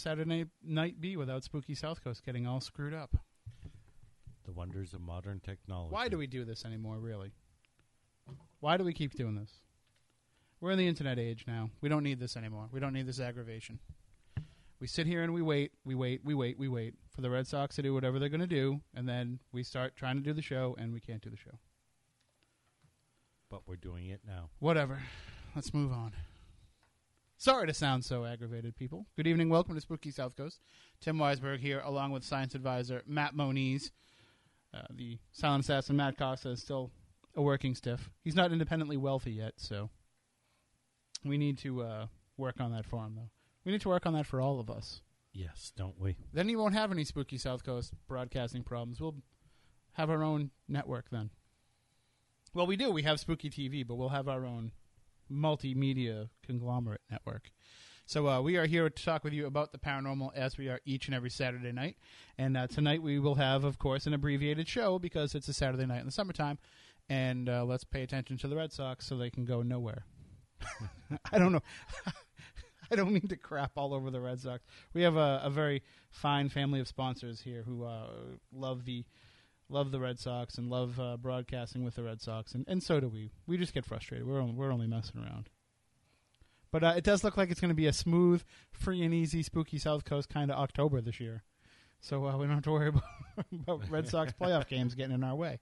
What would a Saturday night be without Spooky South Coast getting all screwed up? The wonders of modern technology. Why do we do this anymore, really? Why do we keep doing this? We're in the internet age now. We don't need this anymore. We don't need this aggravation. We sit here and we wait, we wait, we wait, we wait for the Red Sox to do whatever they're going to do, and then we start trying to do the show, and we can't do the show. But we're doing it now. Whatever. Let's move on. Sorry to sound so aggravated, people. Good evening. Welcome to Spooky South Coast. Tim Weisberg here, along with science advisor Matt Moniz. Uh, the silent assassin Matt Costa is still a working stiff. He's not independently wealthy yet, so we need to uh, work on that for him, though. We need to work on that for all of us. Yes, don't we? Then he won't have any Spooky South Coast broadcasting problems. We'll have our own network then. Well, we do. We have Spooky TV, but we'll have our own multimedia conglomerate network. So uh, we are here to talk with you about the paranormal as we are each and every Saturday night. And uh, tonight we will have, of course, an abbreviated show because it's a Saturday night in the summertime. And uh, let's pay attention to the Red Sox so they can go nowhere. I don't know. I don't mean to crap all over the Red Sox. We have a, a very fine family of sponsors here who uh, love the love the Red Sox and love uh, broadcasting with the Red Sox, and, and so do we. We just get frustrated. We're only, we're only messing around. But uh, it does look like it's going to be a smooth, free and easy, spooky South Coast kind of October this year. So uh, we don't have to worry about, about Red Sox playoff games getting in our way.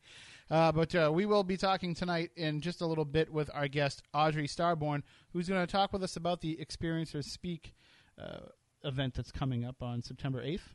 Uh, but uh, we will be talking tonight in just a little bit with our guest Audrey Starborn, who's going to talk with us about the Experiencers Speak uh, event that's coming up on September eighth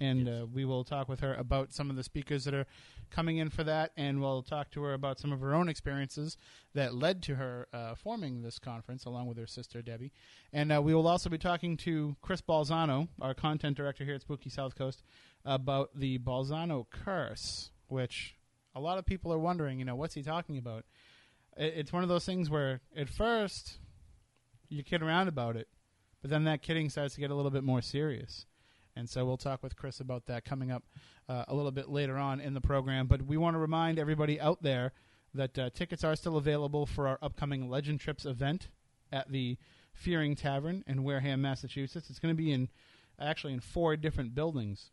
and Yes. uh, we will talk with her about some of the speakers that are coming in for that, and we'll talk to her about some of her own experiences that led to her uh, forming this conference, along with her sister Debbie. And uh, we will also be talking to Chris Balzano, our content director here at Spooky South Coast, about the Balzano curse, which a lot of people are wondering, you know, what's he talking about? It's one of those things where at first you kid around about it, but then that kidding starts to get a little bit more serious. And so we'll talk with Chris about that coming up uh, a little bit later on in the program. But we want to remind everybody out there that uh, tickets are still available for our upcoming Legend Trips event at the Fearing Tavern in Wareham, Massachusetts. It's going to be in actually in four different buildings,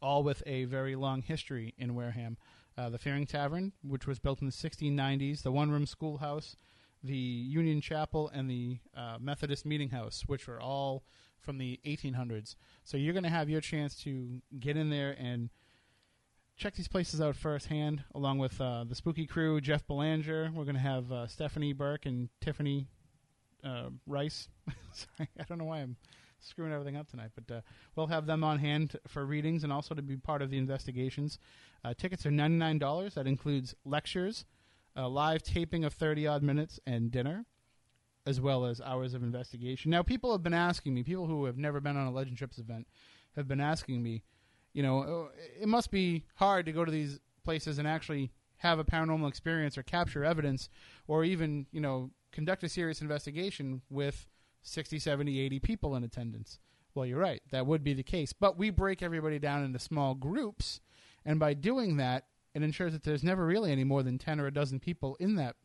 all with a very long history in Wareham. Uh, the Fearing Tavern, which was built in the 1690s, the one room schoolhouse, the Union Chapel, and the uh, Methodist Meeting House, which were all from the 1800s. So you're going to have your chance to get in there and check these places out firsthand, along with uh, the Spooky Crew, Jeff Belanger. We're going to have uh, Stephanie Burke and Tiffany uh, Rice. Sorry, I don't know why I'm screwing everything up tonight, but uh, we'll have them on hand for readings and also to be part of the investigations. Uh, tickets are $99. That includes lectures, a live taping of 30 odd minutes, and dinner as well as hours of investigation. Now, people have been asking me, people who have never been on a Legend Trips event have been asking me, you know, "Oh, it must be hard to go to these places and actually have a paranormal experience or capture evidence or even, you know, conduct a serious investigation with 60, 70, 80 people in attendance. Well, you're right. That would be the case. But we break everybody down into small groups, and by doing that, it ensures that there's never really any more than 10 or a dozen people in that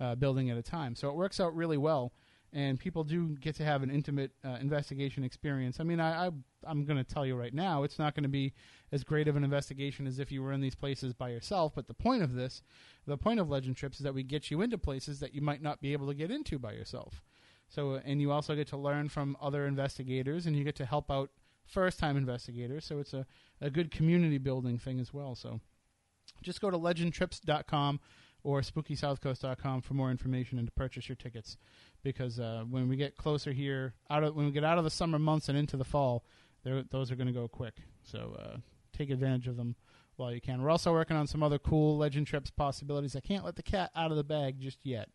uh, building at a time. So it works out really well, and people do get to have an intimate uh, investigation experience. I mean, I, I I'm going to tell you right now, it's not going to be as great of an investigation as if you were in these places by yourself. But the point of this, the point of Legend Trips, is that we get you into places that you might not be able to get into by yourself. So, and you also get to learn from other investigators, and you get to help out first-time investigators. So it's a, a good community building thing as well. So just go to legendtrips.com or spookysouthcoast.com for more information and to purchase your tickets. Because uh, when we get closer here out of when we get out of the summer months and into the fall those are going to go quick. So uh, take advantage of them while you can. We're also working on some other cool legend trips possibilities. I can't let the cat out of the bag just yet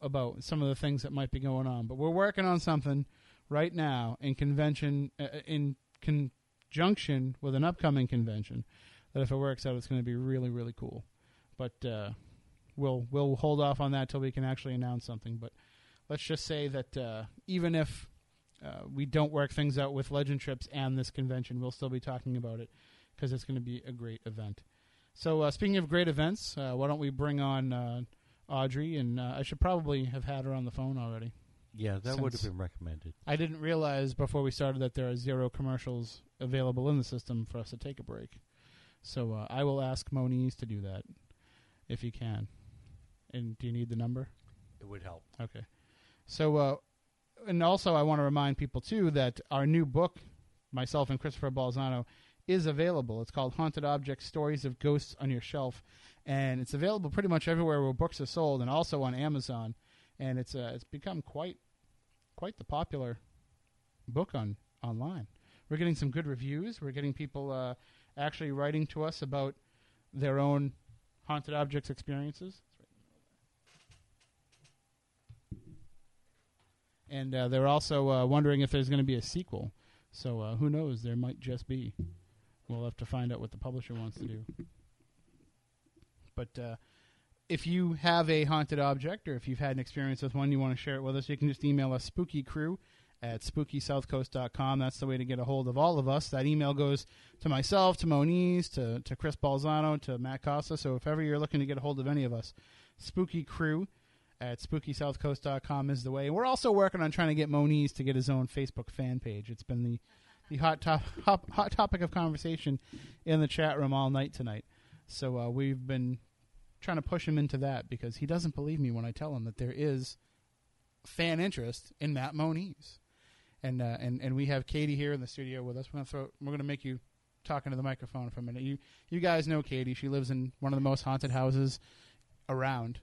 about some of the things that might be going on. But we're working on something right now in convention uh, in conjunction with an upcoming convention that if it works out it's going to be really really cool. But uh, we'll we'll hold off on that till we can actually announce something. But let's just say that uh, even if uh, we don't work things out with Legend Trips and this convention, we'll still be talking about it because it's going to be a great event. So uh, speaking of great events, uh, why don't we bring on uh, Audrey? And uh, I should probably have had her on the phone already. Yeah, that would have been recommended. I didn't realize before we started that there are zero commercials available in the system for us to take a break. So uh, I will ask Moniz to do that if you can. And do you need the number? It would help. Okay. So, uh, and also I want to remind people too that our new book, myself and Christopher Balzano, is available. It's called Haunted Objects: Stories of Ghosts on Your Shelf, and it's available pretty much everywhere where books are sold, and also on Amazon. And it's uh, it's become quite quite the popular book on online. We're getting some good reviews. We're getting people uh, actually writing to us about their own haunted objects experiences. And uh, they're also uh, wondering if there's going to be a sequel. So uh, who knows? There might just be. We'll have to find out what the publisher wants to do. But uh, if you have a haunted object or if you've had an experience with one, you want to share it with us, you can just email us spookycrew at spookysouthcoast.com. That's the way to get a hold of all of us. That email goes to myself, to Moniz, to, to Chris Balzano, to Matt Costa. So if ever you're looking to get a hold of any of us, spookycrew at spookysouthcoast.com is the way. We're also working on trying to get Moniz to get his own Facebook fan page. It's been the, the hot, top, hot, hot topic of conversation in the chat room all night tonight. So uh, we've been trying to push him into that because he doesn't believe me when I tell him that there is fan interest in Matt Moniz. And, uh, and and we have Katie here in the studio with us. We're gonna throw. We're gonna make you talk into the microphone for a minute. You you guys know Katie. She lives in one of the most haunted houses around,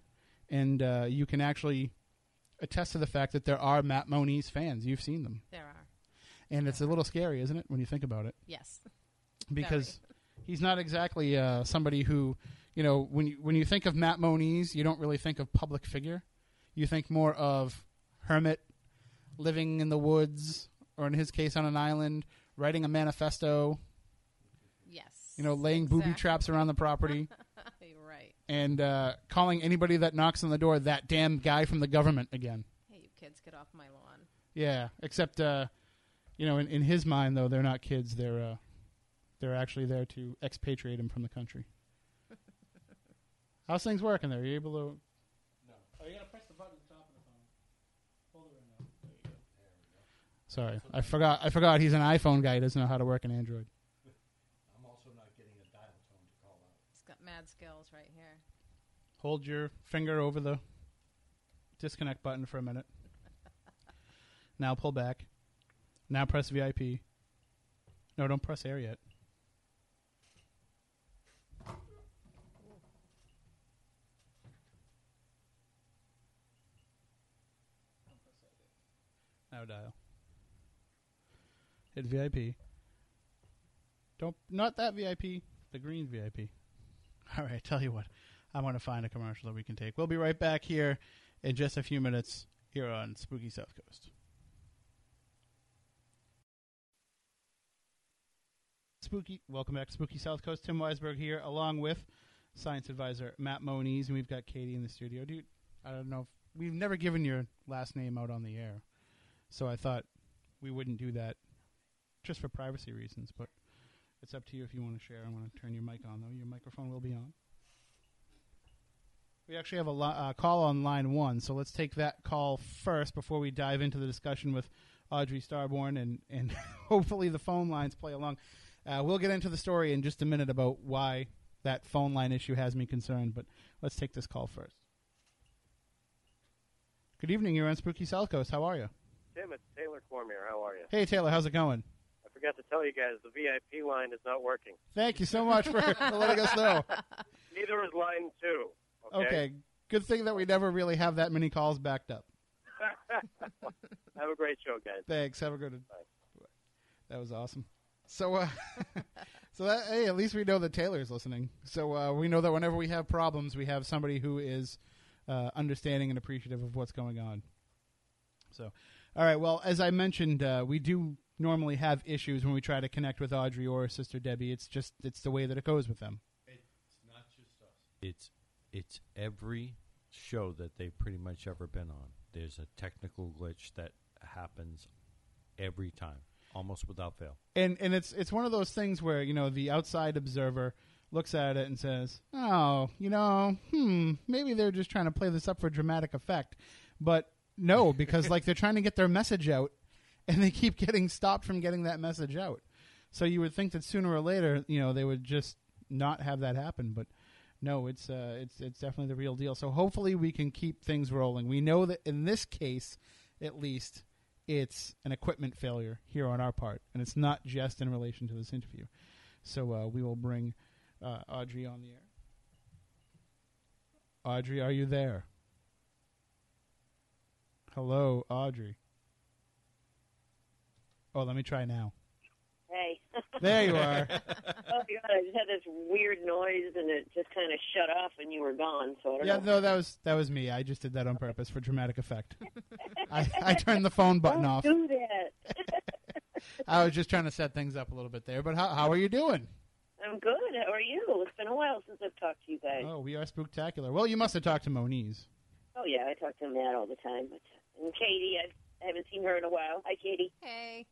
and uh, you can actually attest to the fact that there are Matt Moniz fans. You've seen them, There are. and it's a little scary, isn't it, when you think about it? Yes. because he's not exactly uh, somebody who, you know, when you when you think of Matt Moniz, you don't really think of public figure. You think more of hermit, living in the woods, or in his case, on an island, writing a manifesto. Yes. You know, laying booby Exactly. traps around the property. and uh, calling anybody that knocks on the door that damn guy from the government again. Hey, you kids, get off my lawn. Yeah, except uh, you know, in, in his mind though, they're not kids. They're uh, they're actually there to expatriate him from the country. How's things working there? Are you able to? No. Oh, you gotta press the button at the top of the phone. Hold it right now. There you go. Sorry, I forgot. I forgot. He's an iPhone guy. He doesn't know how to work an Android. I'm also not getting a dial tone to call out. He's got mad skills right here. Hold your finger over the disconnect button for a minute. now pull back. Now press VIP. No, don't press air yet. Now dial. Hit VIP. Don't not that VIP, the green VIP. All right, tell you what. I'm going to find a commercial that we can take. We'll be right back here in just a few minutes here on Spooky South Coast. Spooky, welcome back to Spooky South Coast. Tim Weisberg here, along with science advisor Matt Moniz, and we've got Katie in the studio. Dude, I don't know if we've never given your last name out on the air, so I thought we wouldn't do that just for privacy reasons. But it's up to you if you want to share. I'm going to turn your mic on, though. Your microphone will be on. We actually have a uh, call on line one, so let's take that call first before we dive into the discussion with Audrey Starborn, and, and hopefully the phone lines play along. Uh, we'll get into the story in just a minute about why that phone line issue has me concerned, but let's take this call first. Good evening. You're on Spooky South Coast. How are you? Tim, it's Taylor Cormier. How are you? Hey, Taylor. How's it going? I forgot to tell you guys the VIP line is not working. Thank you so much for for letting us know. Neither is line two. Okay. Okay. Good thing that we never really have that many calls backed up. Have a great show, guys. Thanks. Have a good one. That was awesome. So, uh, so that hey, at least we know that Taylor's listening. So uh, we know that whenever we have problems, we have somebody who is uh, understanding and appreciative of what's going on. So, all right. Well, as I mentioned, uh, we do normally have issues when we try to connect with Audrey or Sister Debbie. It's just it's the way that it goes with them. It's not just us. It's it's every show that they've pretty much ever been on. There's a technical glitch that happens every time, almost without fail. and and it's it's one of those things where you know the outside observer looks at it and says, "Oh, you know, hmm, maybe they're just trying to play this up for dramatic effect." But no, because like they're trying to get their message out, and they keep getting stopped from getting that message out. So you would think that sooner or later, you know, they would just not have that happen, but no, it's uh, it's it's definitely the real deal. So hopefully we can keep things rolling. We know that in this case, at least, it's an equipment failure here on our part, and it's not just in relation to this interview. So uh, we will bring uh, Audrey on the air. Audrey, are you there? Hello, Audrey. Oh, let me try now. Hey. There you are. oh God! I just had this weird noise, and it just kind of shut off, and you were gone. So I don't yeah, know. no, that was that was me. I just did that on purpose for dramatic effect. I, I turned the phone button don't off. do that. I was just trying to set things up a little bit there. But how how are you doing? I'm good. How are you? It's been a while since I've talked to you guys. Oh, we are spectacular. Well, you must have talked to Moniz. Oh yeah, I talk to Matt all the time. And Katie, I've, I haven't seen her in a while. Hi, Katie. Hey.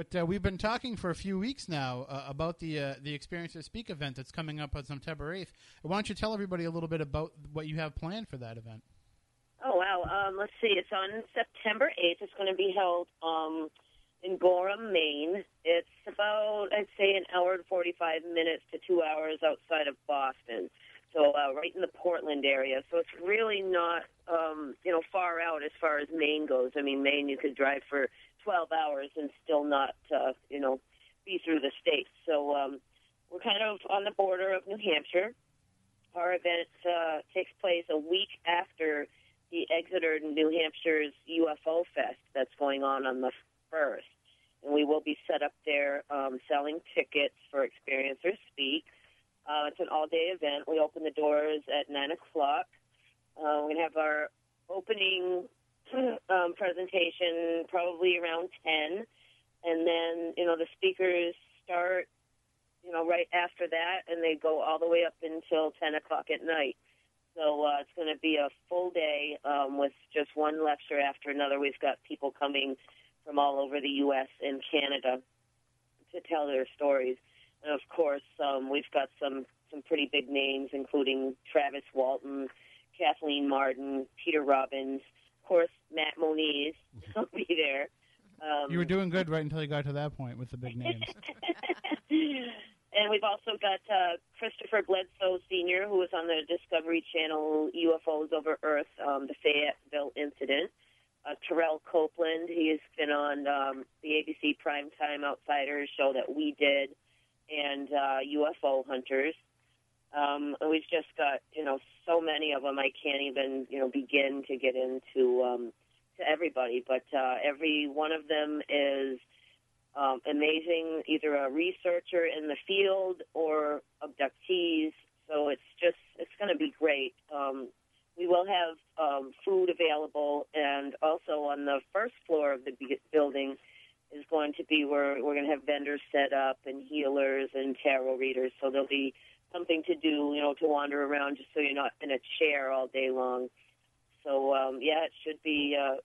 But uh, we've been talking for a few weeks now uh, about the uh, the Experiencers Speak event that's coming up on September 8th. Why don't you tell everybody a little bit about what you have planned for that event? Oh wow. Um, let's see. It's on September 8th. It's going to be held um, in Gorham, Maine. It's about I'd say an hour and 45 minutes to two hours outside of Boston. So uh, right in the Portland area. So it's really not um, you know far out as far as Maine goes. I mean, Maine you could drive for 12 hours and still not uh, you know be through the states. So um, we're kind of on the border of New Hampshire. Our event uh, takes place a week after the Exeter, New Hampshire's UFO Fest that's going on on the first, and we will be set up there um, selling tickets for Experiencers Speak. Uh, it's an all-day event. We open the doors at nine o'clock. Uh, we're gonna have our opening um, presentation probably around ten, and then you know the speakers start you know right after that, and they go all the way up until ten o'clock at night. So uh, it's going to be a full day um, with just one lecture after another. We've got people coming from all over the U.S. and Canada to tell their stories. And of course, um, we've got some some pretty big names, including Travis Walton, Kathleen Marden, Peter Robbins, of course, Matt Moniz will be there. Um, You were doing good right until you got to that point with the big names. and we've also got uh, Christopher Bledsoe Sr., who was on the Discovery Channel UFOs over Earth, um, the Fayetteville incident. Uh, Terrell Copeland, he has been on um, the ABC Primetime Outsiders show that we did, and uh, UFO Hunters. Um, we've just got you know so many of them. I can't even you know begin to get into um, to everybody, but uh, every one of them is um, amazing, either a researcher in the field or abductees. So it's just it's going to be great. Um, we will have um, food available, and also on the first floor of the building is going to be where we're going to have vendors set up and healers and tarot readers. So there'll be something to do, you know, to wander around just so you're not in a chair all day long. So um, yeah, it should be uh,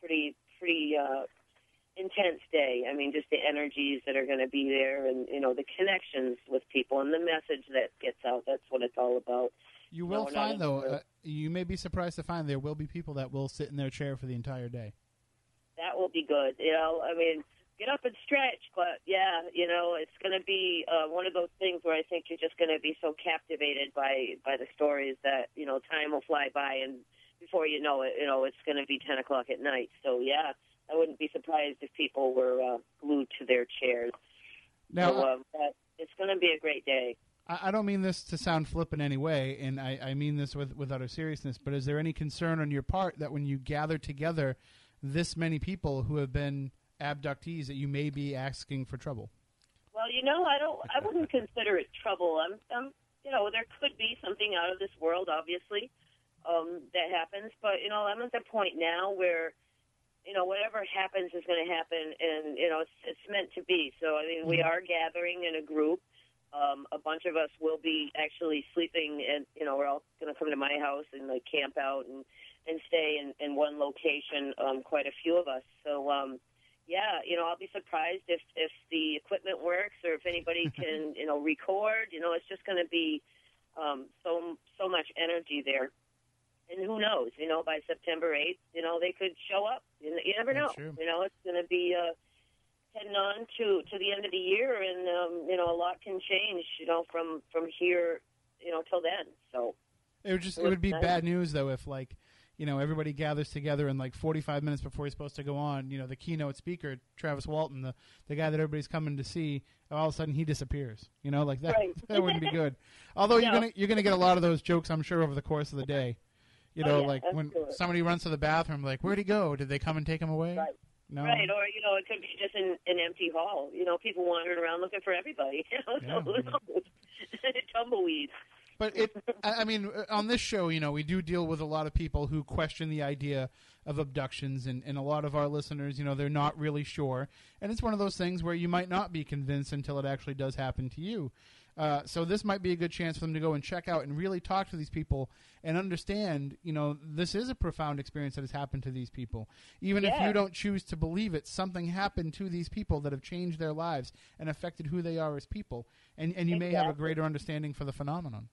pretty pretty uh, intense day. I mean, just the energies that are going to be there, and you know, the connections with people, and the message that gets out. That's what it's all about. You will No, find, though, uh, you may be surprised to find there will be people that will sit in their chair for the entire day. That will be good. You know, I mean, get up and stretch, but yeah, you know, it's going to be uh, one of those things where I think you're just going to be so captivated by by the stories that you know time will fly by, and before you know it, you know, it's going to be ten o'clock at night. So yeah, I wouldn't be surprised if people were uh, glued to their chairs. Now, so, um, that, it's going to be a great day. I, I don't mean this to sound flip in any way, and I, I mean this with, with utter seriousness, but is there any concern on your part that when you gather together this many people who have been abductees that you may be asking for trouble? Well, you know, I don't. I wouldn't consider it trouble. I'm, I'm, you know, there could be something out of this world, obviously, um, that happens. But you know, I'm at the point now where, you know, whatever happens is going to happen, and you know, it's it's meant to be. So I mean, we are gathering in a group. Um, a bunch of us will be actually sleeping, and you know, we're all going to come to my house and like camp out and and stay in, in one location. Um, quite a few of us. So. Um, yeah, you know, I'll be surprised if if the equipment works or if anybody can, you know, record. You know, it's just going to be um, so so much energy there. and who knows? You know, by September eighth, you know, they could show up. You, you never know. True. You know, it's going to be uh, heading on to to the end of the year, and um, you know, a lot can change. You know, from from here, you know, till then. So It would just it would be bad news though if like you know everybody gathers together and like 45 minutes before he's supposed to go on, you know the keynote speaker Travis Walton, the the guy that everybody's coming to see, all of a sudden he disappears. You know like that Right. that wouldn't be good. Although you're gonna you're gonna get a lot of those jokes I'm sure over the course of the day. You Oh, know yeah, like when somebody runs to the bathroom like where'd he go? Did they come and take him away? Right. No. Right, or you know, it could be just an, an empty hall. You know, people wandering around looking for everybody. You know, Yeah, so yeah. knows? But it, I mean, uh, on this show, you know, we do deal with a lot of people who question the idea of abductions, and, and a lot of our listeners, you know, they're not really sure. And it's one of those things where you might not be convinced until it actually does happen to you. Uh, so this might be a good chance for them to go and check out and really talk to these people and understand, you know, this is a profound experience that has happened to these people. Even if you don't choose to believe it, something happened to these people that have changed their lives and affected who they are as people. And, and you may have a greater understanding for the phenomenon.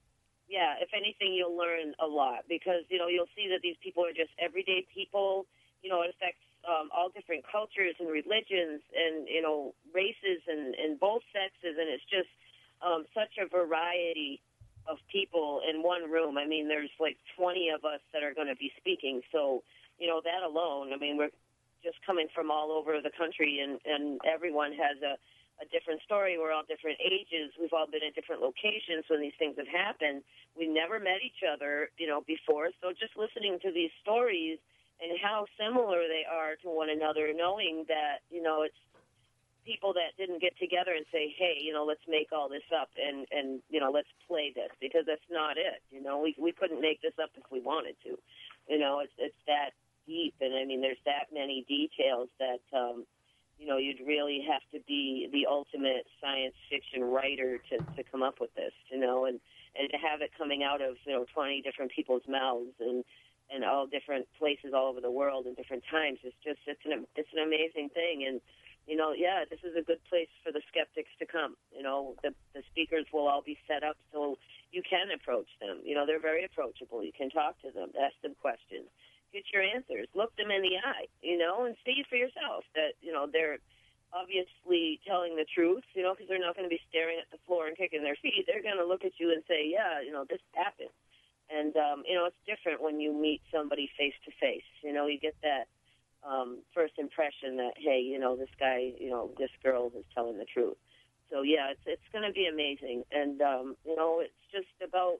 Yeah, if anything, you'll learn a lot because you know you'll see that these people are just everyday people. You know, it affects um, all different cultures and religions and you know races and, and both sexes, and it's just um, such a variety of people in one room. I mean, there's like 20 of us that are going to be speaking, so you know that alone. I mean, we're just coming from all over the country, and and everyone has a a different story. We're all different ages. We've all been in different locations when these things have happened. We never met each other, you know, before. So just listening to these stories and how similar they are to one another, knowing that, you know, it's people that didn't get together and say, hey, you know, let's make all this up and, and you know, let's play this because that's not it. You know, we, we couldn't make this up if we wanted to. You know, it's, it's that deep. And I mean, there's that many details that, um, you know, you'd really have to be the ultimate science fiction writer to, to come up with this, you know, and, and to have it coming out of, you know, 20 different people's mouths and, and all different places all over the world and different times. It's just, it's an, it's an amazing thing. And, you know, yeah, this is a good place for the skeptics to come. You know, the, the speakers will all be set up so you can approach them. You know, they're very approachable. You can talk to them, ask them questions get your answers. Look them in the eye, you know, and see for yourself that you know they're obviously telling the truth, you know, because they're not going to be staring at the floor and kicking their feet. They're going to look at you and say, "Yeah, you know, this happened." And um, you know, it's different when you meet somebody face to face. You know, you get that um, first impression that, hey, you know, this guy, you know, this girl is telling the truth. So yeah, it's it's going to be amazing, and um, you know, it's just about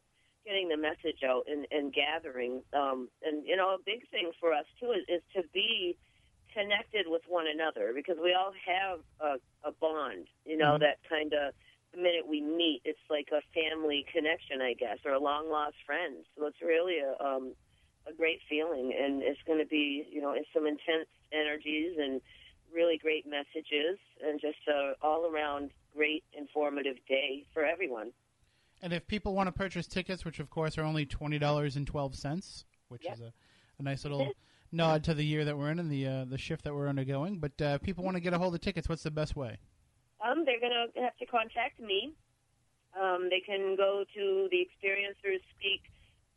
getting the message out and, and gathering. Um, and you know, a big thing for us too is, is to be connected with one another because we all have a, a bond. You know, Mhm. that kind of the minute we meet, it's like a family connection, I guess, or a long lost friend. So it's really a um, a great feeling, and it's going to be you know, it's some intense energies and really great messages, and just a all around great informative day for everyone. And if people want to purchase tickets, which of course are only twenty dollars and twelve cents, which Yep. is a, a nice little nod to the year that we're in and the uh, the shift that we're undergoing. But uh, if people want to get a hold of tickets, what's the best way? Um, they're going to have to contact me. Um, they can go to the Experiencers Speak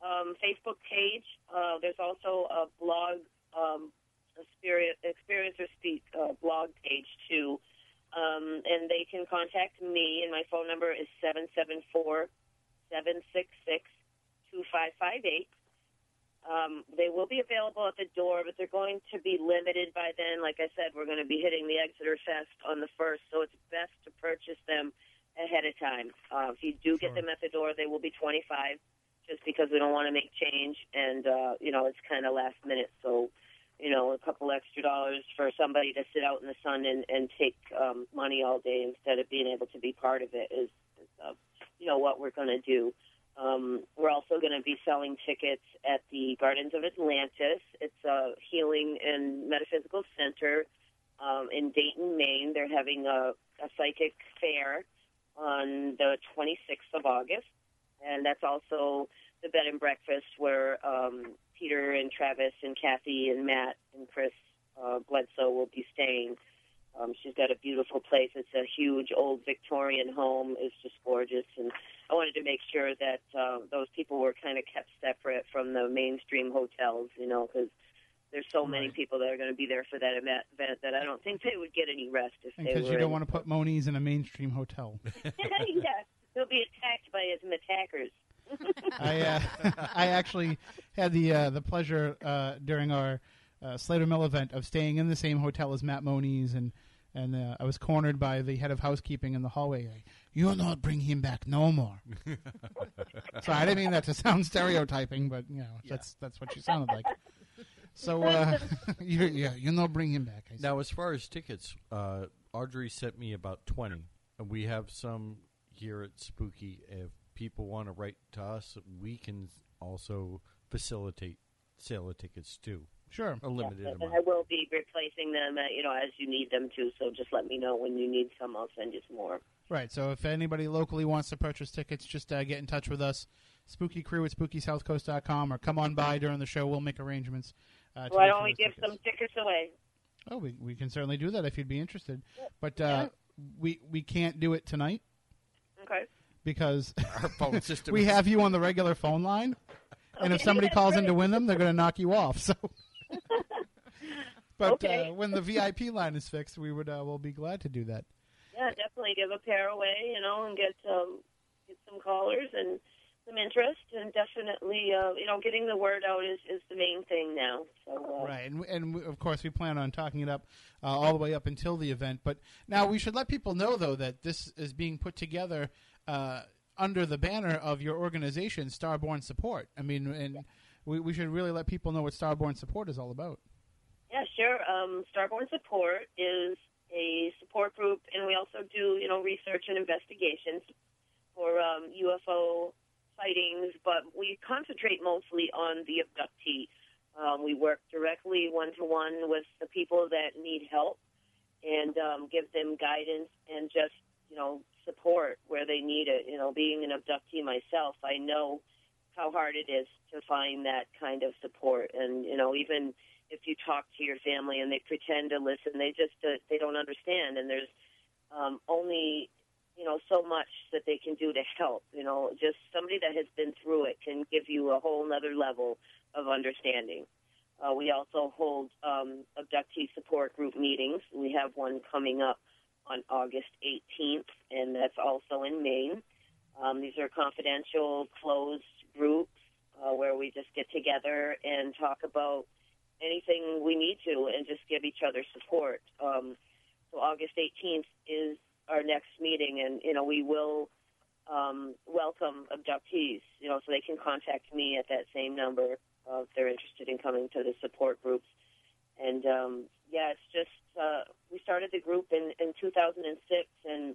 um, Facebook page. Uh, there's also a blog, um, Experi- Experiencers Speak uh, blog page too. Um, and they can contact me, and my phone number is seven seven four seven six six two five five eight. Um, they will be available at the door, but they're going to be limited by then. Like I said, we're going to be hitting the Exeter Fest on the first, so it's best to purchase them ahead of time. Uh, if you do Sure. get them at the door, they will be twenty five, just because we don't want to make change, and uh, you know it's kind of last minute. So, you know, a couple extra dollars for somebody to sit out in the sun and and take um, money all day instead of being able to be part of it is, uh, you know, what we're going to do. Um, we're also going to be selling tickets at the Gardens of Atlantis. It's a healing and metaphysical center um, in Dayton, Maine. They're having a, a psychic fair on the 26th of August, and that's also the bed and breakfast where um, Peter and Travis and Kathy and Matt and Chris uh, Bledsoe will be staying Um, she's got a beautiful place. It's a huge old Victorian home. It's just gorgeous, and I wanted to make sure that uh, those people were kind of kept separate from the mainstream hotels, you know, because there's so many Right. people that are going to be there for that event that I don't think they would get any rest if they Because you don't in- want to put Moniz in a mainstream hotel. yeah, they'll be attacked by some attackers. I uh, I actually had the uh, the pleasure uh, during our uh, Slater Mill event of staying in the same hotel as Matt Moniz, and and uh, I was cornered by the head of housekeeping in the hallway. Like, You'll not bring him back no more. so I didn't mean that to sound stereotyping, but you know that's that's what she sounded like. So uh, you, yeah, you'll not bring him back. I. Now, as far as tickets, uh, Audrey sent me about 20, and we have some here at Spooky. If people want to write to us, we can also facilitate sale of tickets too. Sure. A limited and amount. I will be replacing them, uh, you know, as you need them to. So just let me know when you need some. I'll send you some more. Right. So if anybody locally wants to purchase tickets, just uh, get in touch with us. Spooky Crew at SpookySouthCoast.com or come on by during the show. We'll make arrangements. Uh, to Why don't we give tickets. some tickets away? Oh, we, we can certainly do that if you'd be interested. But uh, we we can't do it tonight Okay. Because Our phone system. we is- have you on the regular phone line. And if Okay, somebody that's calls in great. to win them, they're going to knock you off. So, but Okay. uh, when the VIP line is fixed, we would uh, we'll be glad to do that. Yeah, definitely give a pair away, you know, and get um, get some callers and some interest, and definitely, uh, you know, getting the word out is, is the main thing now. So, uh, Right, and, and we- of course we plan on talking it up uh, all the way up until the event. But now we should let people know, though, that this is being put together uh, under the banner of your organization, Starborn Support. I mean, and we, we should really let people know what Starborn Support is all about. Yeah, sure. Um, Starborn Support is a support group, and we also do, you know, research and investigations for um, UFO sightings, but we concentrate mostly on the abductee. Um, we work directly one to one with the people that need help and um, give them guidance and just, you know, support where they need it. You know, being an abductee myself, I know how hard it is to find that kind of support. And, you know, even if you talk to your family and they pretend to listen, they just uh, they don't understand. And there's um, only you know so much that they can do to help. You know, just somebody that has been through it can give you a whole nother level of understanding. Uh, we also hold um, abductee support group meetings. We have one coming up on August 18th, and that's also in Maine. Um, these are confidential, closed groups uh, where we just get together and talk about anything we need to and just give each other support. Um, so August 18th is our next meeting, and you know we will um, welcome abductees. You know, so they can contact me at that same number uh, if they're interested in coming to the support groups. And um, yeah, it's just uh, we started the group in in 2006, and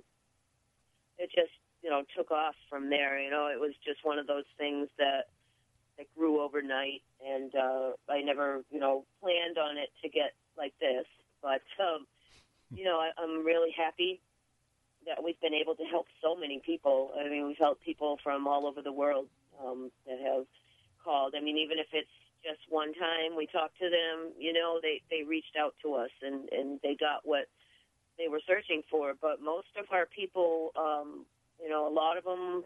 it just you know took off from there. You know, it was just one of those things that that grew overnight, and uh, I never, you know, planned on it to get like this. But um, you know, I, I'm really happy that we've been able to help so many people. I mean, we've helped people from all over the world um, that have called. I mean, even if it's just one time we talked to them, you know, they they reached out to us and and they got what they were searching for. But most of our people, um, you know, a lot of them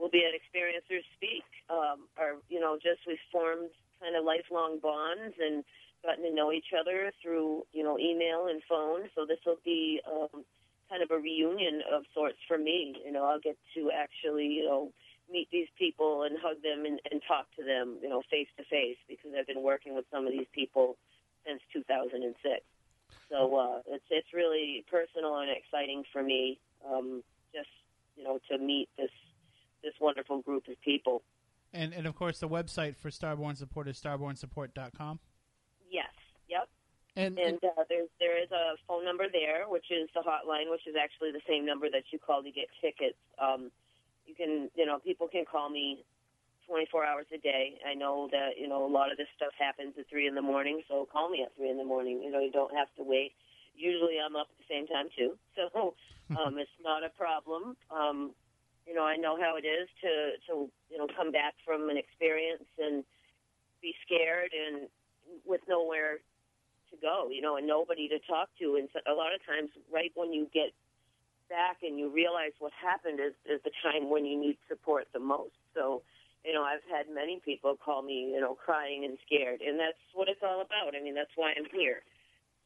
will be at experiencers speak um, or you know just we've formed kind of lifelong bonds and gotten to know each other through you know email and phone so this will be um, kind of a reunion of sorts for me you know i'll get to actually you know meet these people and hug them and, and talk to them you know face to face because i've been working with some of these people since 2006 so uh, it's it's really personal and exciting for me um, just you know to meet this this wonderful group of people. And and of course the website for Starborn Support is starbornsupport.com. And, And uh, there's there is a phone number there, which is the hotline, which is actually the same number that you call to get tickets. Um, you can, you know, people can call me 24 hours a day. I know that you know a lot of this stuff happens at three in the morning, so call me at three in the morning. You know, you don't have to wait. Usually, I'm up at the same time too, so um, it's not a problem. Um, you know, I know how it is to to you know come back from an experience and be scared and with nowhere to go, you know, and nobody to talk to. And so a lot of times, right when you get back and you realize what happened is, is the time when you need support the most. So, you know, I've had many people call me, you know, crying and scared, and that's what it's all about. I mean, that's why I'm here.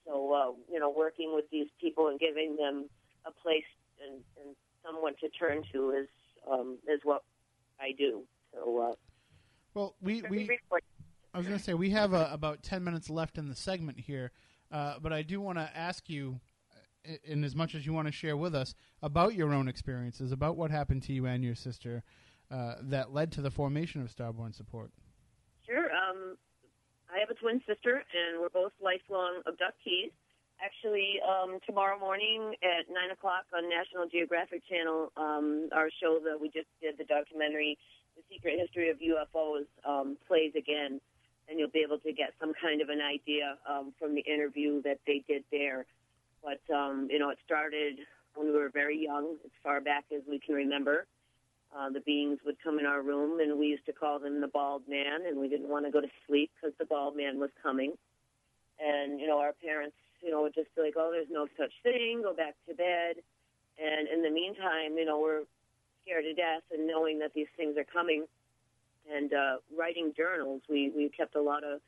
So, uh, you know, working with these people and giving them a place and, and someone to turn to is um, is what I do. So, uh, well, we we I was going to say we have uh, about ten minutes left in the segment here, uh, but I do want to ask you, uh, in as much as you want to share with us about your own experiences, about what happened to you and your sister uh, that led to the formation of Starborn Support. Sure. Um, I have a twin sister, and we're both lifelong abductees. Actually, um, tomorrow morning at 9 o'clock on National Geographic Channel, um, our show that we just did, the documentary, The Secret History of UFOs, um, plays again. And you'll be able to get some kind of an idea um, from the interview that they did there. But, um, you know, it started when we were very young, as far back as we can remember. Uh, the beings would come in our room, and we used to call them the bald man, and we didn't want to go to sleep because the bald man was coming. And, you know, our parents, you know, would just be like, oh, there's no such thing, go back to bed. And in the meantime, you know, we're scared to death and knowing that these things are coming. And uh, writing journals, we, we kept a lot of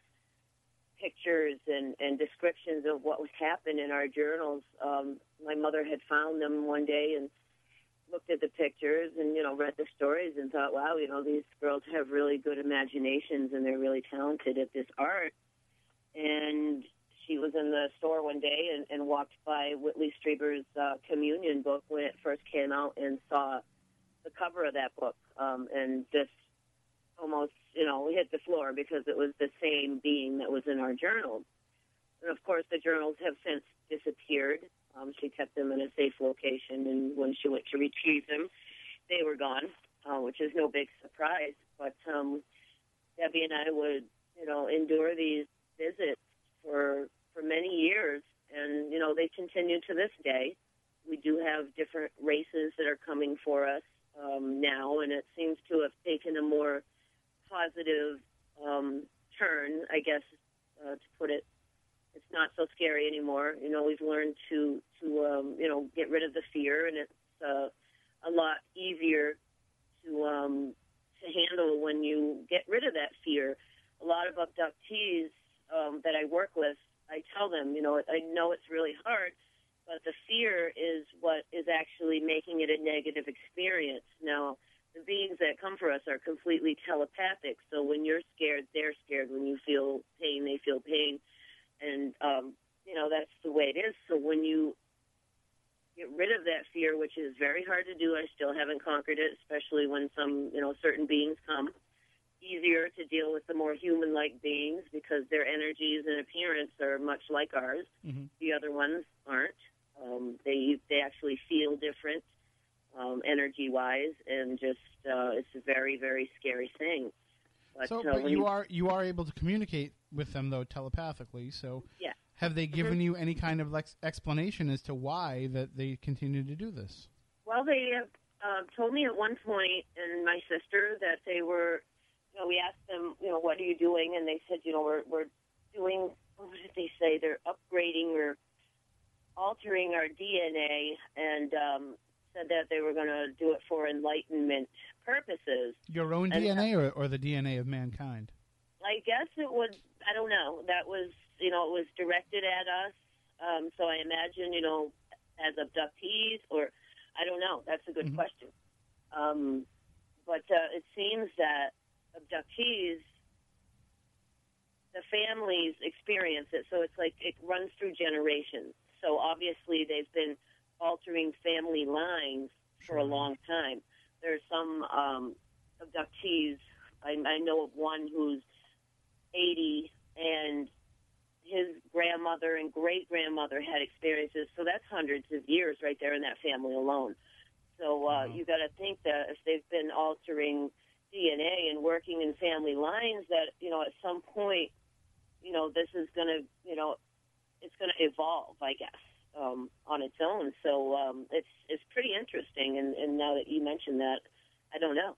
pictures and, and descriptions of what would happen in our journals. Um, my mother had found them one day and looked at the pictures and you know read the stories and thought, wow, you know these girls have really good imaginations and they're really talented at this art. And she was in the store one day and, and walked by Whitley Strieber's uh, Communion book when it first came out and saw the cover of that book um, and just almost you know hit the floor because it was the same being that was in our journals. And of course, the journals have since disappeared. Um, she kept them in a safe location, and when she went to retrieve them, they were gone, uh, which is no big surprise. But um, Debbie and I would, you know, endure these visits for for many years, and you know they continue to this day. We do have different races that are coming for us um, now, and it seems to have taken a more positive um, turn, I guess, uh, to put it it's not so scary anymore. You know, we've learned to to um, you know get rid of the fear, and it's uh, a lot easier to um, to handle when you get rid of that fear. A lot of abductees um, that I work with, I tell them, you know, I know it's really hard, but the fear is what is actually making it a negative experience. Now, the beings that come for us are completely telepathic. So when you're scared, they're scared. When you feel pain, they feel pain and um, you know that's the way it is. So when you get rid of that fear, which is very hard to do, I still haven't conquered it, especially when some you know certain beings come. Easier to deal with the more human-like beings because their energies and appearance are much like ours. Mm-hmm. The other ones aren't. Um, they they actually feel different um, energy-wise, and just uh, it's a very very scary thing. But, so, uh, but you, you, are you are able to communicate with them though telepathically. So, yeah. Have they given mm-hmm. you any kind of lex- explanation as to why that they continue to do this? Well, they have uh, told me at one point, and my sister, that they were. You know, we asked them, you know, what are you doing? And they said, you know, we're we're doing. What did they say? They're upgrading or altering our DNA, and um, said that they were going to do it for enlightenment purposes. Your own and, DNA or, or the DNA of mankind? I guess it was, I don't know. That was, you know, it was directed at us. Um, so I imagine, you know, as abductees, or I don't know. That's a good mm-hmm. question. Um, but uh, it seems that abductees, the families experience it. So it's like it runs through generations. So obviously they've been altering family lines for a long time. There's some um, abductees. I, I know of one who's 80 and his grandmother and great grandmother had experiences. So that's hundreds of years right there in that family alone. So uh, mm-hmm. you got to think that if they've been altering DNA and working in family lines, that you know at some point, you know this is going to, you know, it's going to evolve, I guess um, on its own. So um, it's it's pretty interesting. And, and now that you mentioned that, I don't know.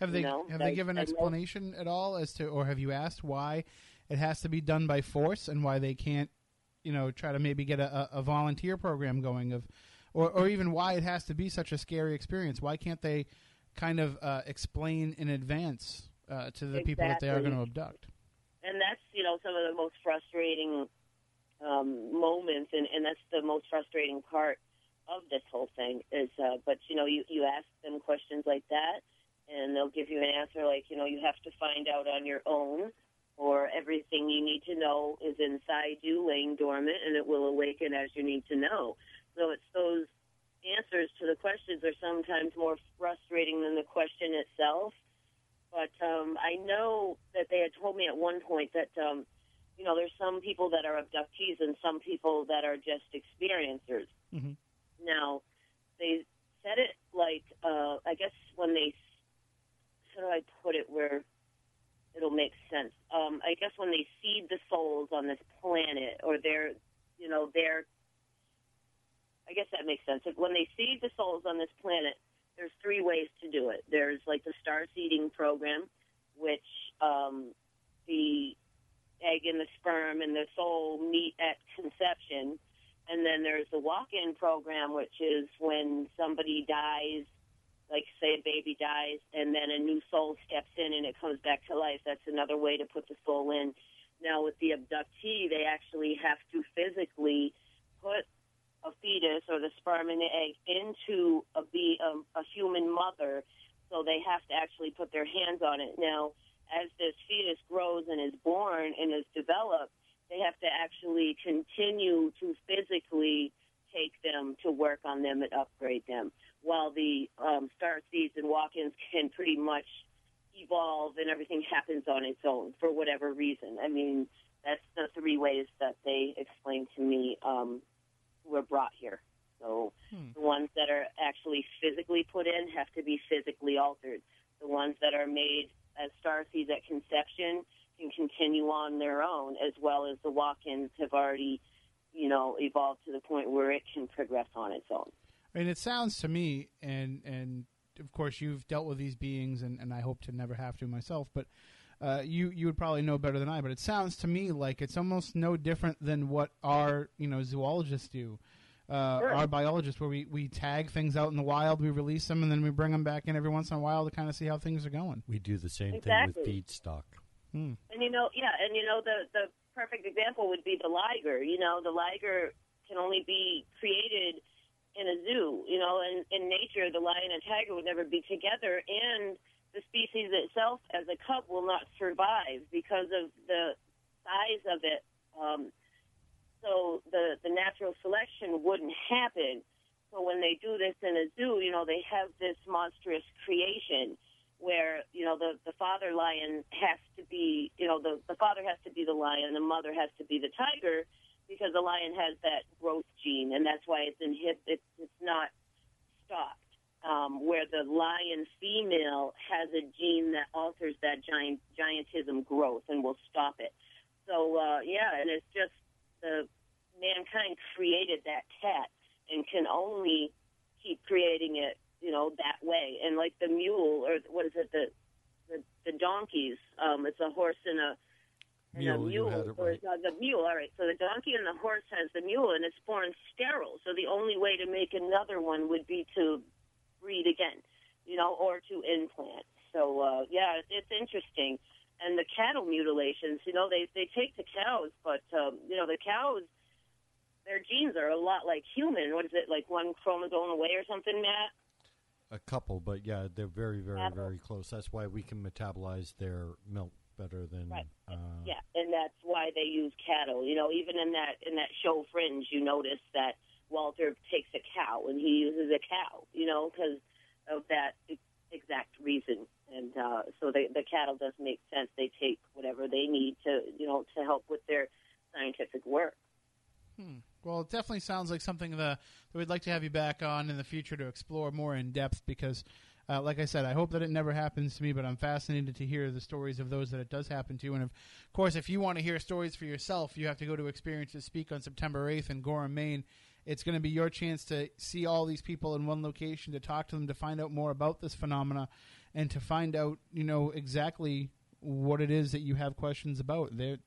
Have they you know, have they given an explanation at all as to, or have you asked why it has to be done by force and why they can't you know try to maybe get a, a volunteer program going of, or or even why it has to be such a scary experience. Why can't they kind of uh, explain in advance uh, to the people that they are going to abduct? And that's you know some of the most frustrating um, moments, and, and that's the most frustrating part of this whole thing is. Uh, but you know, you you ask them questions like that, and they'll give you an answer like you know you have to find out on your own, or everything you need to know is inside you, laying dormant, and it will awaken as you need to know. So it's those answers to the questions are sometimes more frustrating than the question itself. But um, I know that they had told me at one point that um, you know, there's some people that are abductees and some people that are just experiencers. Mm-hmm. Now, they said it like, uh, I guess when they, how do I put it where it'll make sense? Um, I guess when they seed the souls on this planet or they're, you know, they're, I guess that makes sense. When they seed the souls on this planet, there's three ways to do it. There's like the star seeding program, which um, the egg and the sperm and the soul meet at conception. And then there's the walk-in program, which is when somebody dies, like say a baby dies, and then a new soul steps in and it comes back to life. That's another way to put the soul in. Now with the abductee, they actually have to physically put a fetus or the sperm and the egg into a be a, a human mother, so they have to actually put their hands on it. Now as this fetus grows and is born and is developed, they have to actually continue to physically take them to work on them and upgrade them. While the um, star seeds and walk-ins can pretty much evolve and everything happens on its own for whatever reason. I mean, that's the three ways that they explained to me um, were brought here. So hmm. the ones that are actually physically put in have to be physically altered. The ones that are made as star seeds at conception can continue on their own, as well as the walk-ins have already, you know, evolved to the point where it can progress on its own. I mean, it sounds to me, and and of course you've dealt with these beings, and, and I hope to never have to myself, but uh, you you would probably know better than I. But it sounds to me like it's almost no different than what our you know zoologists do uh, sure. our biologists, where we, we tag things out in the wild, we release them, and then we bring them back in every once in a while to kind of see how things are going. We do the same exactly. thing with feedstock. Hmm. And you know, yeah, and you know, the the perfect example would be the liger. You know, the liger can only be created in a zoo. You know, in in nature, the lion and tiger would never be together, and the species itself, as a cub, will not survive because of the size of it. Um, so the the natural selection wouldn't happen. So when they do this in a zoo, you know, they have this monstrous creation where you know the the father lion has to be, you know, the the father has to be the lion, the mother has to be the tiger, because the lion has that growth gene, and that's why it's inhib it's, it's not stopped. Um, where the lion female has a gene that alters that giant giantism growth and will stop it. So uh, yeah, and it's just the mankind created that cat and can only keep creating it, you know, that way. And like the mule or what is it, the the, the donkeys, um, it's a horse and a and mule, a mule, or right. uh, the mule. All right, so the donkey and the horse has the mule, and it's born sterile. So the only way to make another one would be to breed again, you know, or to implant. So uh, yeah, it's, it's interesting. And the cattle mutilations, you know, they they take the cows, but um, you know, the cows their genes are a lot like human. What is it, like one chromosome away or something, Matt? A couple, but yeah, they're very, very, very close. That's why we can metabolize their milk better than. Right. Uh, yeah, and that's why they use cattle. You know, even in that in that show Fringe, you notice that Walter takes a cow and he uses a cow. You know, because of that exact reason. And uh, so the the cattle does make sense. They take whatever they need to, you know, to help with their scientific work. Hmm. Well, it definitely sounds like something that, that we'd like to have you back on in the future to explore more in depth because, uh, like I said, I hope that it never happens to me, but I'm fascinated to hear the stories of those that it does happen to. And of course, if you want to hear stories for yourself, you have to go to Experiencers Speak on September 8th in Gorham, Maine. It's going to be your chance to see all these people in one location, to talk to them, to find out more about this phenomena, and to find out, you know, exactly what it is that you have questions about. They're,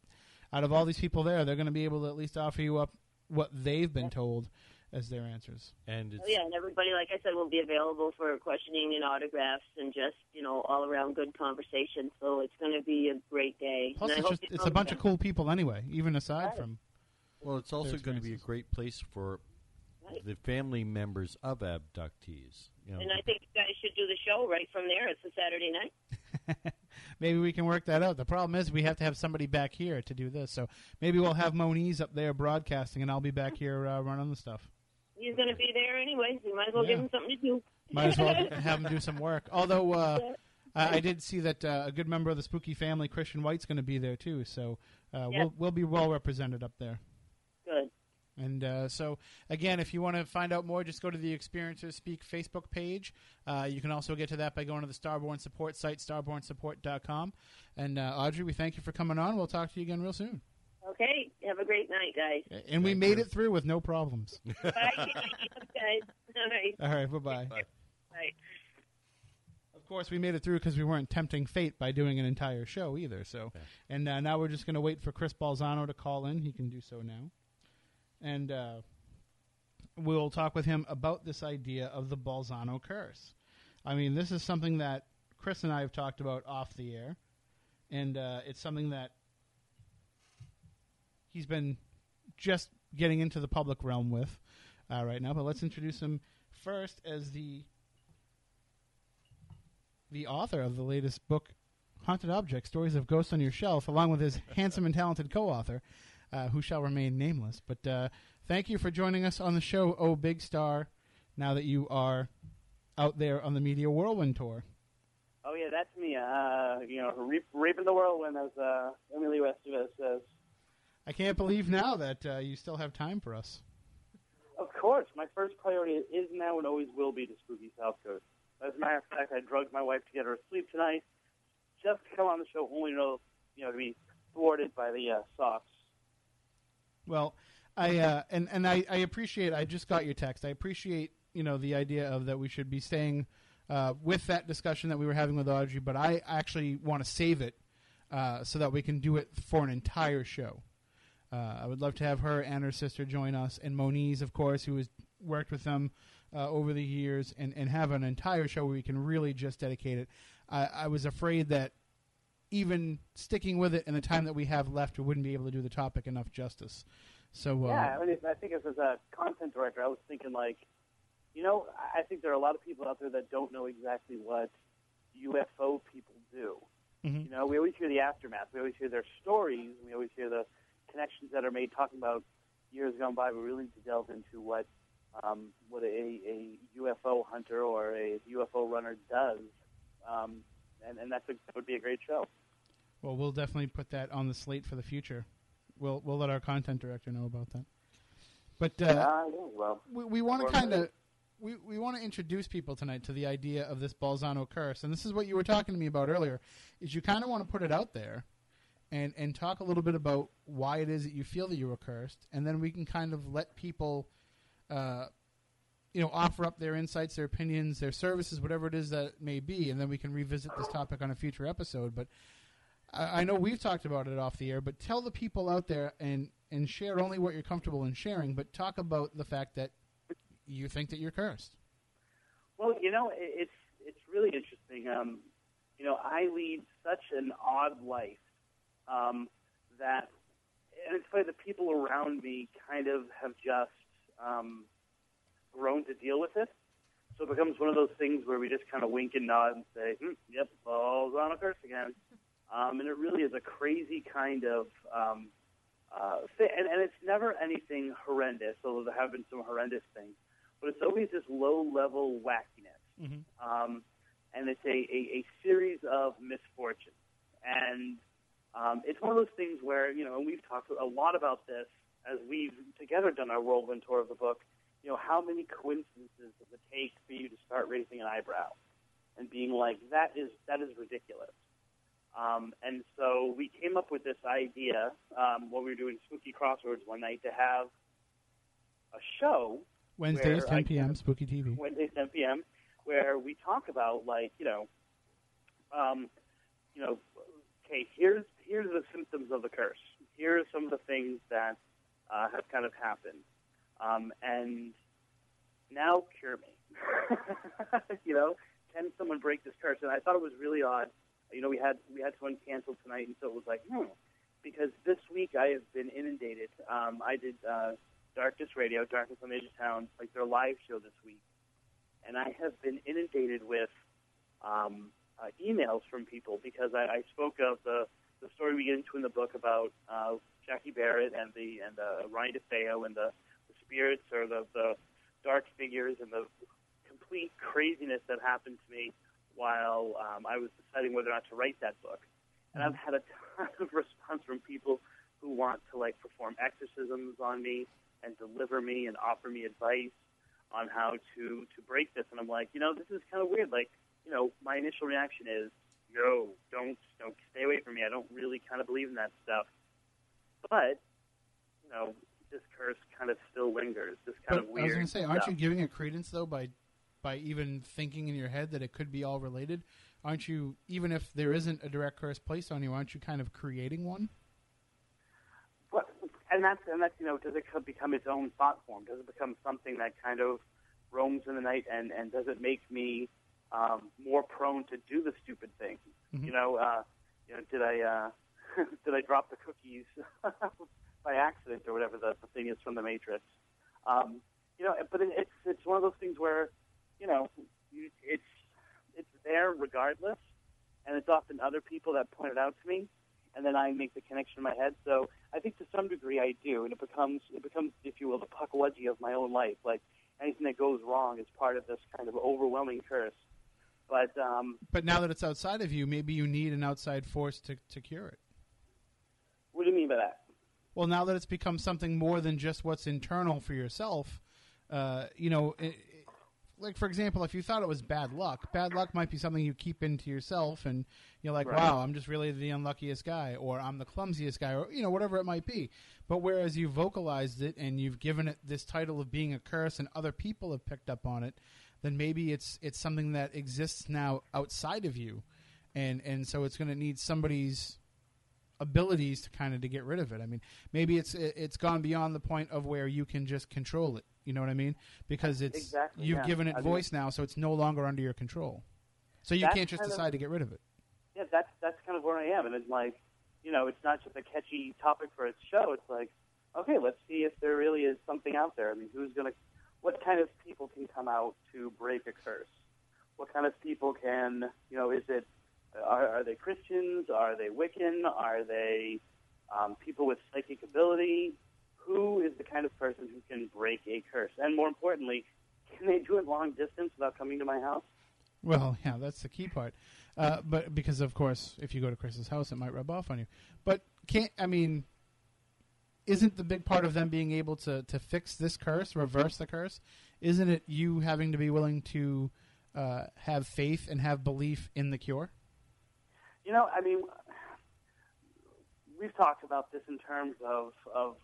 out of all these people there, they're going to be able to at least offer you up what they've been told as their answers. And it's, Oh, yeah, and everybody, like I said, will be available for questioning and autographs and just you know all around good conversation. So it's going to be a great day. Plus, Plus, it's just it's a bunch of cool people anyway. Even aside Right. from well, it's also going to be a great place for Right. the family members of abductees. You know, And I think you guys should do the show right from there. It's a Saturday night. maybe we can work that out. The problem is we have to have somebody back here to do this. So maybe we'll have Moniz up there broadcasting, and I'll be back here uh, running the stuff. He's going to be there anyway. So you might as well Yeah. give him something to do. Might as well have him do some work. Although uh, I, I did see that uh, a good member of the spooky family, Christian White's going to be there too. So uh, Yeah. we'll we'll be well represented up there. Good. And uh, so, again, if you want to find out more, just go to the Experiencers Speak Facebook page. Uh, you can also get to that by going to the Starborn support site, starbornsupport.com. And uh, Audrey, we thank you for coming on. We'll talk to you again real soon. Okay. Have a great night, guys. And we made you. it through with no problems. Bye, guys. All right. All right, bye bye. Bye. Bye. Of course, we made it through because we weren't tempting fate by doing an entire show either. So, Yeah. and uh, now we're just going to wait for Chris Balzano to call in. He can do so now, and uh, we'll talk with him about this idea of the Balzano curse. I mean, this is something that Chris and I have talked about off the air, and uh, it's something that he's been just getting into the public realm with uh, right now. But let's introduce him first as the the author of the latest book, Haunted Objects: Stories of Ghosts on Your Shelf, along with his handsome and talented co-author, uh, who shall remain nameless. But uh, thank you for joining us on the show, oh big star. Now that you are out there on the media whirlwind tour. Oh yeah, that's me. Uh, you know, reap, reaping the whirlwind, as uh, Emily Estevez says. I can't believe now that uh, you still have time for us. Of course, my first priority is now and always will be the spooky South Coast. As a matter of fact, I drugged my wife to get her to sleep tonight, just to come on the show, only to know, you know, to be thwarted by the uh, Sox. Well, I uh, and and I, I appreciate. I just got your text. I appreciate you know the idea of that we should be staying uh, with that discussion that we were having with Audrey, but I actually want to save it uh, so that we can do it for an entire show. Uh, I would love to have her and her sister join us, and Moniz, of course, who has worked with them uh, over the years, and, and have an entire show where we can really just dedicate it. I, I was afraid that even sticking with it in the time that we have left, we wouldn't be able to do the topic enough justice. So uh, Yeah, I mean, I think as, a content director, I was thinking like, you know, I think there are a lot of people out there that don't know exactly what UFO people do. Mhm. You know, we always hear the aftermath. We always hear their stories. We always hear the connections that are made talking about years gone by. We really need to delve into what um, what a, a UFO hunter or a UFO runner does, um, and, and that's a, that would be a great show. Well, we'll definitely put that on the slate for the future. We'll we'll let our content director know about that. But uh, Ah, yeah, well, we, we want to kind of we, we want to introduce people tonight to the idea of this Balzano curse, and this is what you were talking to me about earlier. Is you kind of want to put it out there, and and talk a little bit about why it is that you feel that you were cursed, and then we can kind of let people, uh, you know, offer up their insights, their opinions, their services, whatever it is that it may be, and then we can revisit this topic on a future episode. But I, I know we've talked about it off the air, but tell the people out there and and share only what you're comfortable in sharing, but talk about the fact that you think that you're cursed. Well, you know, it- it's it's really interesting. Um, you know, I lead such an odd life um, that, and it's funny. The people around me kind of have just um, grown to deal with it. So it becomes one of those things where we just kind of wink and nod and say, hmm, "Yep, Balzano curse again." Um, and it really is a crazy kind of um, uh, thi- and, and it's never anything horrendous, although there have been some horrendous things but it's always this low level wackiness. Mm-hmm. Um, and it's a, a, a series of misfortunes. And um, it's one of those things where, you know, and we've talked a lot about this as we've together done our whirlwind tour of the book. You know, how many coincidences does it take for you to start raising an eyebrow and being like, that is, that is ridiculous? Um, and so we came up with this idea um, while we were doing Spooky Crossroads one night to have a show Wednesdays, 10 p.m. can- Spooky TV. Wednesday, 10 p.m., where we talk about like you know, um, you know, okay, here's here's the symptoms of the curse. here are some of the things that uh, have kind of happened, um, and now cure me. you know, can someone break this curse? And I thought it was really odd. You know, we had we had someone canceled tonight, and so it was like, hmm. Because this week I have been inundated. Um, I did uh, Darkness Radio, Darkness on the Edge Town, like their live show this week, and I have been inundated with um, uh, emails from people because I, I spoke of the the story we get into in the book about uh, Jackie Barrett and the and uh, Ryan DeFeo and the, the spirits or the, the dark figures and the complete craziness that happened to me while um, I was deciding whether or not to write that book. And I've had a ton of response from people who want to like perform exorcisms on me and deliver me and offer me advice on how to to break this. And I'm like, you know, this is kind of weird. Like, you know, my initial reaction is, no, don't don't stay away from me. I don't really kind of believe in that stuff. But you know, this curse kind of still lingers. This kind but of weird. I was going to say, aren't stuff. you giving it credence though by by even thinking in your head that it could be all related? Aren't you even if there isn't a direct curse placed on you? Aren't you kind of creating one? Well, and that's and that's you know, does it become its own thought form? Does it become something that kind of roams in the night, and and does it make me um, more prone to do the stupid thing? Mhm. You know, uh, you know, did I uh, did I drop the cookies by accident or whatever the, the thing is from the Matrix? Um, you know, but it, it's it's one of those things where you know you, it's it's there regardless, and it's often other people that point it out to me, and then I make the connection in my head. So I think to some degree I do, and it becomes it becomes, if you will, the pukwudgie of my own life. Like anything that goes wrong is part of this kind of overwhelming curse. But um, But now that it's outside of you, maybe you need an outside force to, to cure it. what do you mean by that? Well, now that it's become something more than just what's internal for yourself, uh, you know, like for example, if you thought it was bad luck, bad luck might be something you keep into yourself, and you're like, Right. "Wow, I'm just really the unluckiest guy," or "I'm the clumsiest guy," or you know, whatever it might be. But whereas you vocalized it and you've given it this title of being a curse, and other people have picked up on it, then maybe it's it's something that exists now outside of you, and and so it's going to need somebody's abilities to kind of to get rid of it. I mean, maybe it's it- it's gone beyond the point of where you can just control it. You know what I mean? Because it's Exactly, you've yeah. given it I mean- voice now, so it's no longer under your control. So you can't just kind of- decide to get rid of it. yeah, that's that's kind of where I am, and it's like, you know, it's not just a catchy topic for its show. It's like, okay, let's see if there really is something out there. I mean, who's gonna, what kind of people can come out to break a curse? What kind of people can, you know, is it, are, are they Christians? Are they Wiccan? Are they um, people with psychic ability? Who is the kind of person who can break a curse? And more importantly, can they do it long distance without coming to my house? Well, yeah, that's the key part. Uh, but because of course, if you go to Chris's house, it might rub off on you. But can't I mean? Isn't the big part of them being able to, to fix this curse, reverse the curse? Isn't it you having to be willing to uh, have faith and have belief in the cure? You know, I mean, we've talked about this in terms of, of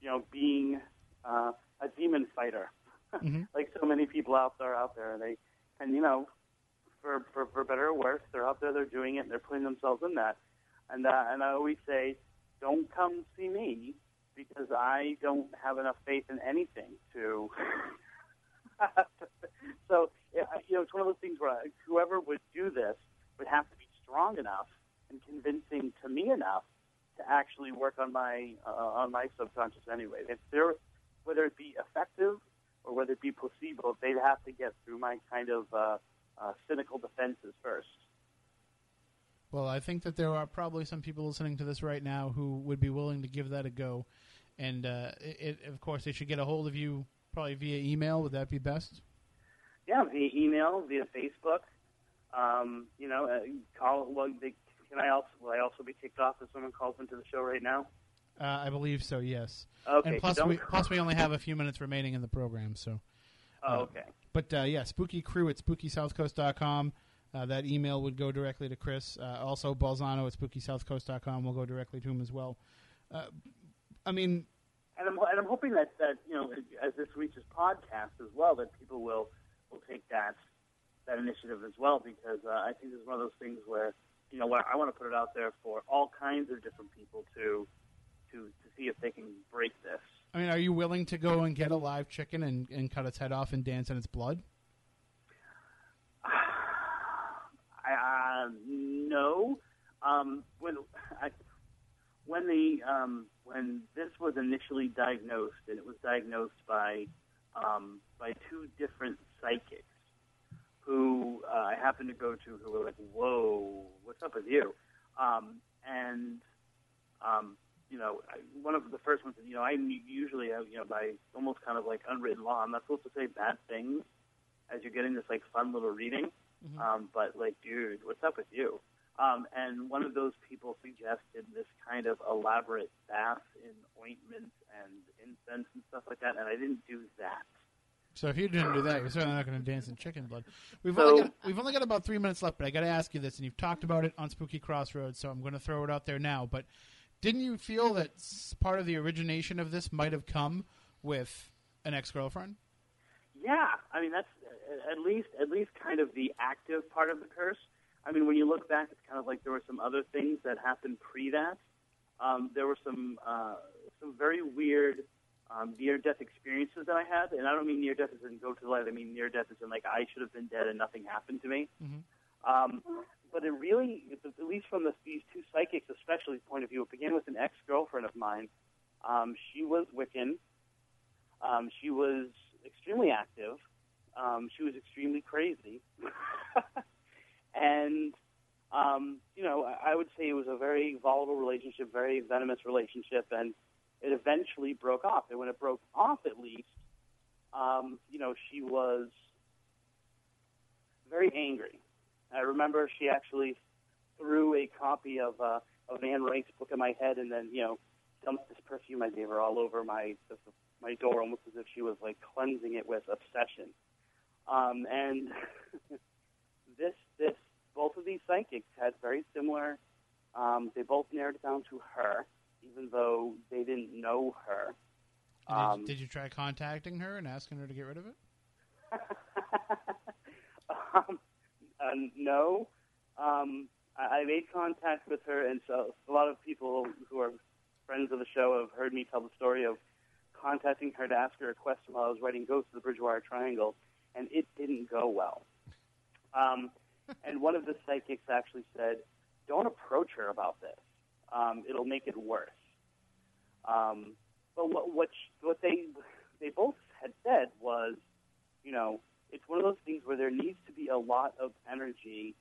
you know, being uh, a demon fighter. Mhm. like so many people out there, out there, and they, and you know, for, for for better or worse, they're out there, they're doing it, and they're putting themselves in that. And uh, and I always say, don't come see me because I don't have enough faith in anything to. so you know, it's one of those things where whoever would do this would have to be strong enough and convincing to me enough to actually work on my uh, on my subconscious anyway. If they're whether it be effective or whether it be placebo, they'd have to get through my kind of uh, uh, cynical defenses first. Well, I think that there are probably some people listening to this right now who would be willing to give that a go, and uh, it, it, of course they should get a hold of you probably via email. Would that be best? Yeah, via email, via Facebook. Um, you know, uh, call. Well, they, can I also will I also be kicked off if someone calls into the show right now? Uh, I believe so. Yes. Okay. and plus, so we plus we only have a few minutes remaining in the program, so. oh, okay. But uh, yeah, Spooky Crew at SpookySouthCoast.com. Uh, that email would go directly to Chris. Uh, also, Balzano at SpookySouthCoast.com will go directly to him as well. Uh, I mean, And I'm, and I'm hoping that, that you know, as this reaches podcast as well, that people will will take that that initiative as well, because uh, I think this is one of those things where you know where I want to put it out there for all kinds of different people to to to see if they can break this. I mean, are you willing to go and get a live chicken and, and cut its head off and dance in its blood? I, uh, no. Um, when I, when the um, when this was initially diagnosed, and it was diagnosed by um, by two different psychics who uh, I happened to go to, who were like, "Whoa, what's up with you?" Um, and um, you know, I, one of the first ones, you know, I usually have, you know, by almost kind of like unwritten law, I'm not supposed to say bad things as you're getting this like fun little reading. Mhm. Um, but like, dude, what's up with you? Um, and one of those people suggested this kind of elaborate bath in ointment and incense and stuff like that, and I didn't do that. So if you didn't do that, you're certainly not going to dance in chicken blood. We've So- only got, we've only got about three minutes left, but I got to ask you this, and you've talked about it on Spooky Crossroads, so I'm going to throw it out there now. But didn't you feel that part of the origination of this might have come with an ex girlfriend? Yeah, I mean that's at least at least kind of the active part of the curse. I mean, when you look back, it's kind of like there were some other things that happened pre that. Um, there were some uh, some very weird um, near-death experiences that I had, and I don't mean near-death as in go to the light. I mean near-death as in like I should have been dead and nothing happened to me. Mhm. Um, but it really, at least from the, these two psychics, especially point of view, it began with an ex-girlfriend of mine. Um, she was Wiccan. Um, she was extremely active. Um, she was extremely crazy. and, um, you know, I I would say it was a very volatile relationship, very venomous relationship, and it eventually broke off. And when it broke off, at least, um, you know, she was very angry. I remember she actually threw a copy of uh, of Anne Wright's book at my head, and then you know dumped this perfume I gave her all over my my door, almost as if she was like cleansing it with obsession. Um, and this this both of these psychics had very similar. Um, they both narrowed it down to her, even though they didn't know her. Um, did, did you try contacting her and asking her to get rid of it? um, uh, no. Um, I, I made contact with her, and so a lot of people who are friends of the show have heard me tell the story of contacting her to ask her a question while I was writing Ghost of the Bridgewater Triangle, and it didn't go well. Um, and one of the psychics actually said, "Don't approach her about this. Um, it'll make it worse." Um, but what what what they they both had said was, you know, it's one of those things where there needs to be a lot of energy.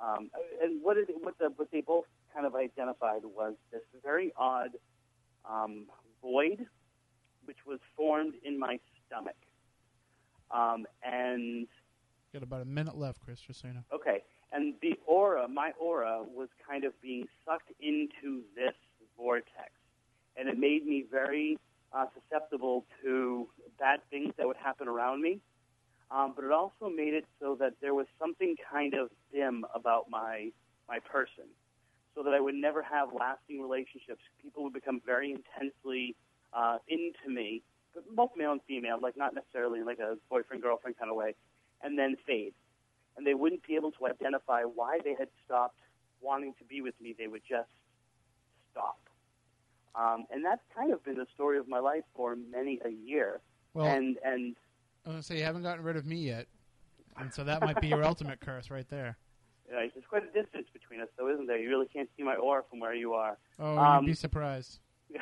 Um, and what it, what the what they both kind of identified was this very odd um, void, which was formed in my stomach. Um, and Got about a minute left, Chris, just so you know. Okay, and the aura, my aura, was kind of being sucked into this vortex, and it made me very uh, susceptible to bad things that would happen around me. Um, but it also made it so that there was something kind of dim about my my person, so that I would never have lasting relationships. People would become very intensely uh, into me, but both male and female, like not necessarily like a boyfriend girlfriend kind of way, and then fade and they wouldn't be able to identify why they had stopped wanting to be with me. They would just stop. Um, and that's kind of been the story of my life for many a year. Well, and and I was to say, you haven't gotten rid of me yet. And so that might be your ultimate curse right there. know, there's quite a distance between us, though, isn't there? You really can't see my aura from where you are. Oh, Um, you'd be surprised.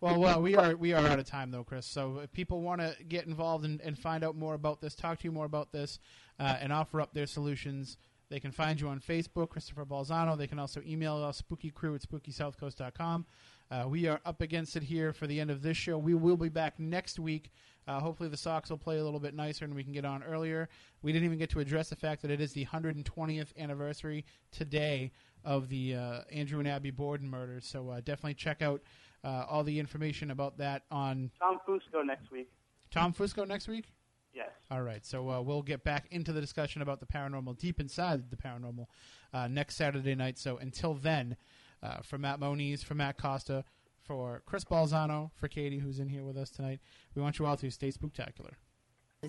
Well, well, we are we are out of time though, Chris. So if people want to get involved and, and find out more about this, talk to you more about this, uh, and offer up their solutions, they can find you on Facebook, Christopher Balzano. They can also email us, spookycrew at spookysouthcoast.com. Uh, we are up against it here for the end of this show. We will be back next week. Uh, hopefully, the Sox will play a little bit nicer and we can get on earlier. We didn't even get to address the fact that it is the 120th anniversary today of the uh, Andrew and Abby Borden murders. So uh, definitely check out uh, all the information about that on Tom Fusco next week. Tom Fusco next week. Yes. All right, so uh, we'll get back into the discussion about the paranormal, deep inside the paranormal, uh, next Saturday night. So until then, uh, for Matt Moniz, for Matt Costa, for Chris Balzano, for Katie, who's in here with us tonight, we want you all to stay spooktacular.